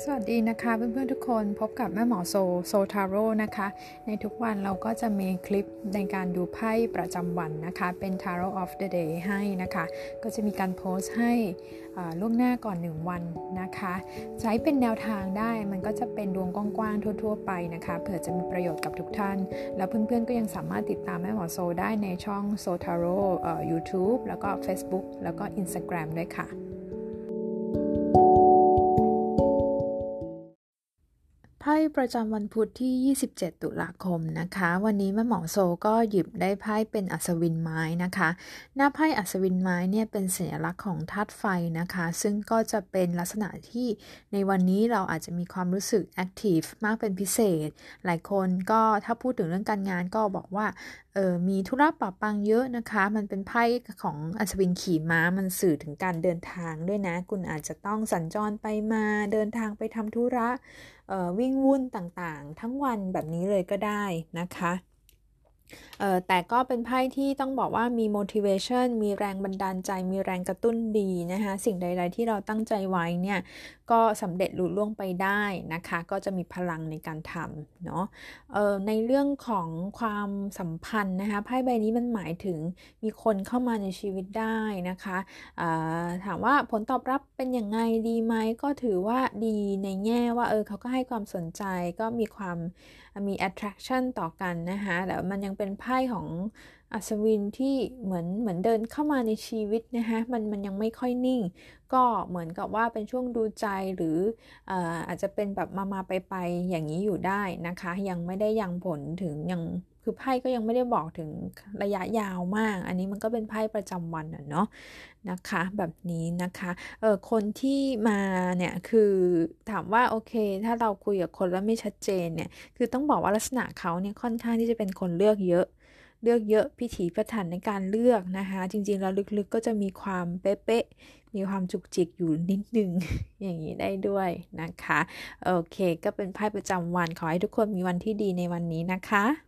สวัสดีนะคะเพื่อนๆทุกคนพบกับแม่หมอโซโซทาโร่นะคะ ในทุกวันเราก็จะมีคลิปในการดูไพ่ประจำวันนะคะ เป็น Tarot of the Day ให้นะคะ ก็จะมีการโพสต์ให้ล่วงหน้าก่อน 1 วันนะคะ ใช้เป็นแนวทางได้มันก็จะเป็นดวงกว้างๆทั่ว ๆ ไปนะคะเผื่อจะมีประโยชน์กับทุกท่าน แล้วเพื่อนๆก็ยังสามารถติดตามแม่หมอโซได้ในช่องโซ Tarot YouTube แล้วก็ Facebook แล้วก็ Instagram ด้วยค่ะ ไพ่ประจำวันพุธที่ 27 ตุลาคมนะคะ วันนี้แม่หมอโซก็หยิบได้ไพ่เป็นอัศวินไม้นะคะ หน้าไพ่อัศวินไม้เนี่ยเป็นสัญลักษณ์ของธาตุไฟนะคะ ซึ่งก็จะเป็นลักษณะที่ในวันนี้เราอาจจะมีความรู้สึก active มากเป็นพิเศษ หลายคนก็ถ้าพูดถึงเรื่องการงานก็บอกว่า เออมีธุระปะปังเยอะนะคะ มันเป็นไพ่ของอัศวินขี่ม้า มันสื่อถึงการเดินทางด้วยนะ คุณอาจจะต้องสัญจรไปมา เดินทางไปทำธุระวิ่งวุ่นต่างๆ ทั้งวันแบบนี้เลยก็ได้นะคะ แต่ก็เป็นไพ่ที่ต้องบอกว่ามี motivation มีแรงบันดาลใจ มีแรงกระตุ้นดีนะคะ สิ่งใด ๆ ที่เราตั้งใจไว้เนี่ย ก็สำเร็จลุล่วงไปได้นะคะ ก็จะมีพลังในการทำเนาะเออในเรื่องของความสัมพันธ์นะคะ ไพ่ใบนี้มันหมายถึงมีคนเข้ามาในชีวิตได้นะคะถามว่าผลตอบรับเป็นยังไงดีไหม ก็ถือว่าดีในแง่ว่าเออเขาก็ให้ความสนใจ ก็มีความมี attraction ต่อกันนะคะแต่มันยังเป็นไพ่ของอัศวินที่เหมือนเหมือนเดินเข้ามาในชีวิตนะคะมันมันยังไม่ค่อยนิ่ง ก็เหมือนกับว่าเป็นช่วงดูใจหรืออาจจะเป็นแบบมามาไปไปอย่างนี้อยู่ได้นะคะ ยังไม่ได้ยังผลถึงยัง คือไพ่ก็ยังไม่ได้บอกถึงระยะยาวมาก อันนี้มันก็เป็นไพ่ประจำวันอะเนาะนะคะ แบบนี้นะคะเออคนที่มาเนี่ยคือถามว่าโอเค ถ้าเราคุยกับคนแล้วไม่ชัดเจนเนี่ยคือต้องบอกว่าลักษณะเขาเนี่ยค่อนข้างที่จะเป็นคนเลือกเยอะเลือกเยอะพิถีพิถันในการเลือกนะคะ จริงๆ แล้วลึกๆก็จะมีความเป๊ะๆมีความจุกจิกอยู่นิดนึง อย่างนี้ได้ด้วยนะคะ โอเค ก็เป็นไพ่ประจำวันขอให้ทุกคนมีวันที่ดีในวันนี้นะคะ